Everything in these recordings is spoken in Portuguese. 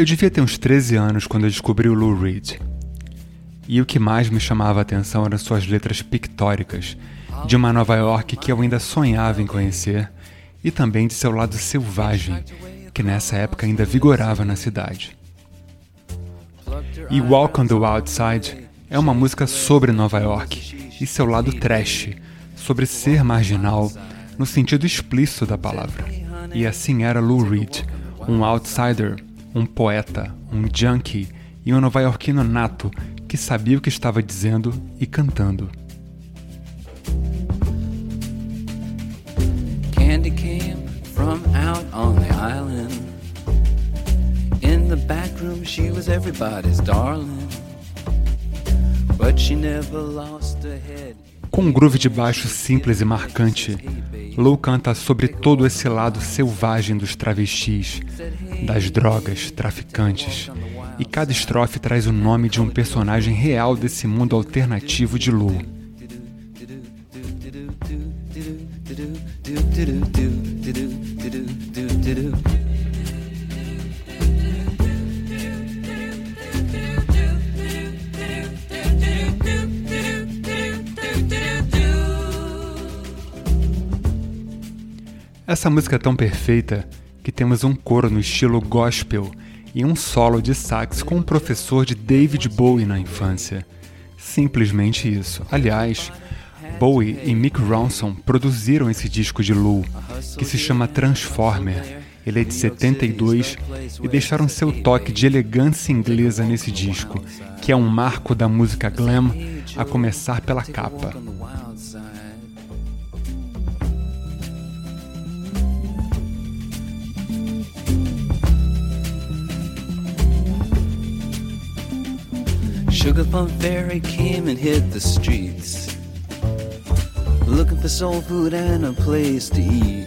Eu devia ter uns 13 anos quando eu descobri o Lou Reed. E o que mais me chamava a atenção eram suas letras pictóricas, de uma Nova York que eu ainda sonhava em conhecer, e também de seu lado selvagem, que nessa época ainda vigorava na cidade. E Walk on the Wild Side é uma música sobre Nova York e seu lado trash, sobre ser marginal no sentido explícito da palavra. E assim era Lou Reed, um outsider um poeta, um junkie e um nova-iorquino nato que sabia o que estava dizendo e cantando. Candy came from out on the island. In the back room she was everybody's darling. But she never lost her head. Com um groove de baixo simples e marcante, Lou canta sobre todo esse lado selvagem dos travestis, das drogas, traficantes, e cada estrofe traz o nome de um personagem real desse mundo alternativo de Lou. Essa música é tão perfeita que temos um coro no estilo gospel e um solo de sax com um professor de David Bowie na infância. Simplesmente isso. Aliás, Bowie e Mick Ronson produziram esse disco de Lou, que se chama Transformer. Ele é de 72 e deixaram seu toque de elegância inglesa nesse disco, que é um marco da música glam, a começar pela capa. Sugar Plum Fairy came and hit the streets. Looking for soul food and a place to eat.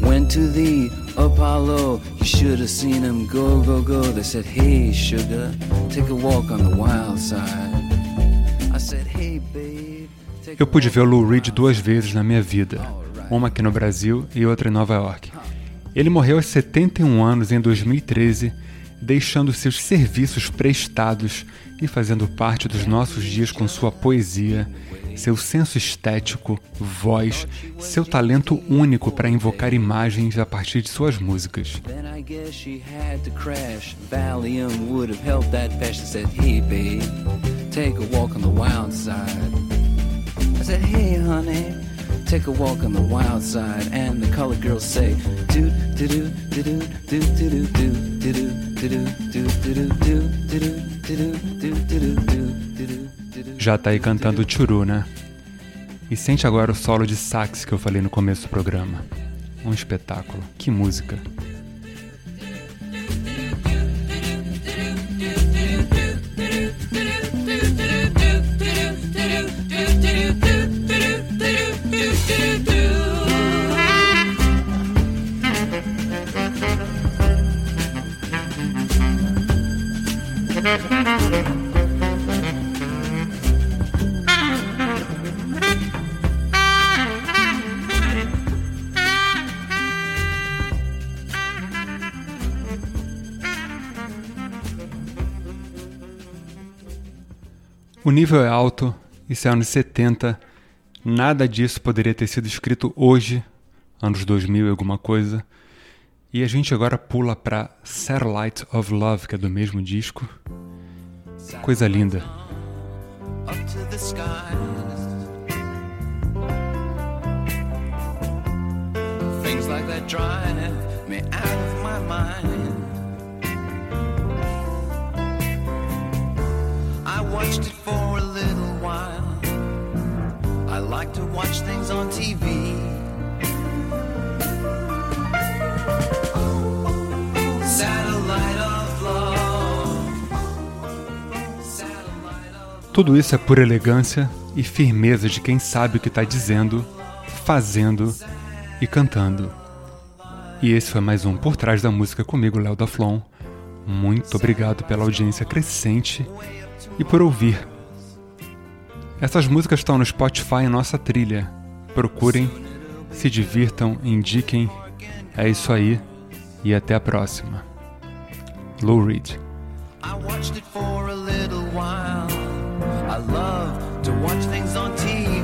Went to the Apollo, you should have seen him go, go, go. They said, hey sugar, take a walk on the wild side. I said, hey babe Eu pude ver o Lou Reed duas vezes na minha vida, uma aqui no Brasil e outra em Nova York. Ele morreu aos 71 anos em 2013 deixando seus serviços prestados e fazendo parte dos nossos dias com sua poesia, seu senso estético, voz, seu talento único para invocar imagens a partir de suas músicas. Take a walk on the wild side, and the colored girls say, do do do do do do do do do do Já tá aí cantando churu, né? E sente agora o solo de sax que eu falei no começo do programa. Um espetáculo. Que música. O nível é alto, isso é anos 70. Nada disso poderia ter sido escrito hoje, anos 2000 e alguma coisa. E a gente agora pula para Satellite of Love, que é do mesmo disco. Coisa linda. Things like that drive me out of my mind. Tudo isso é por elegância e firmeza de quem sabe o que está dizendo, fazendo e cantando. E esse foi mais um Por Trás da Música comigo, Léo da Flon. Muito obrigado pela audiência crescente e por ouvir. Essas músicas estão no Spotify em nossa trilha. Procurem, se divirtam, indiquem. É isso aí e até a próxima. Lou Reed. I love to watch things on TV.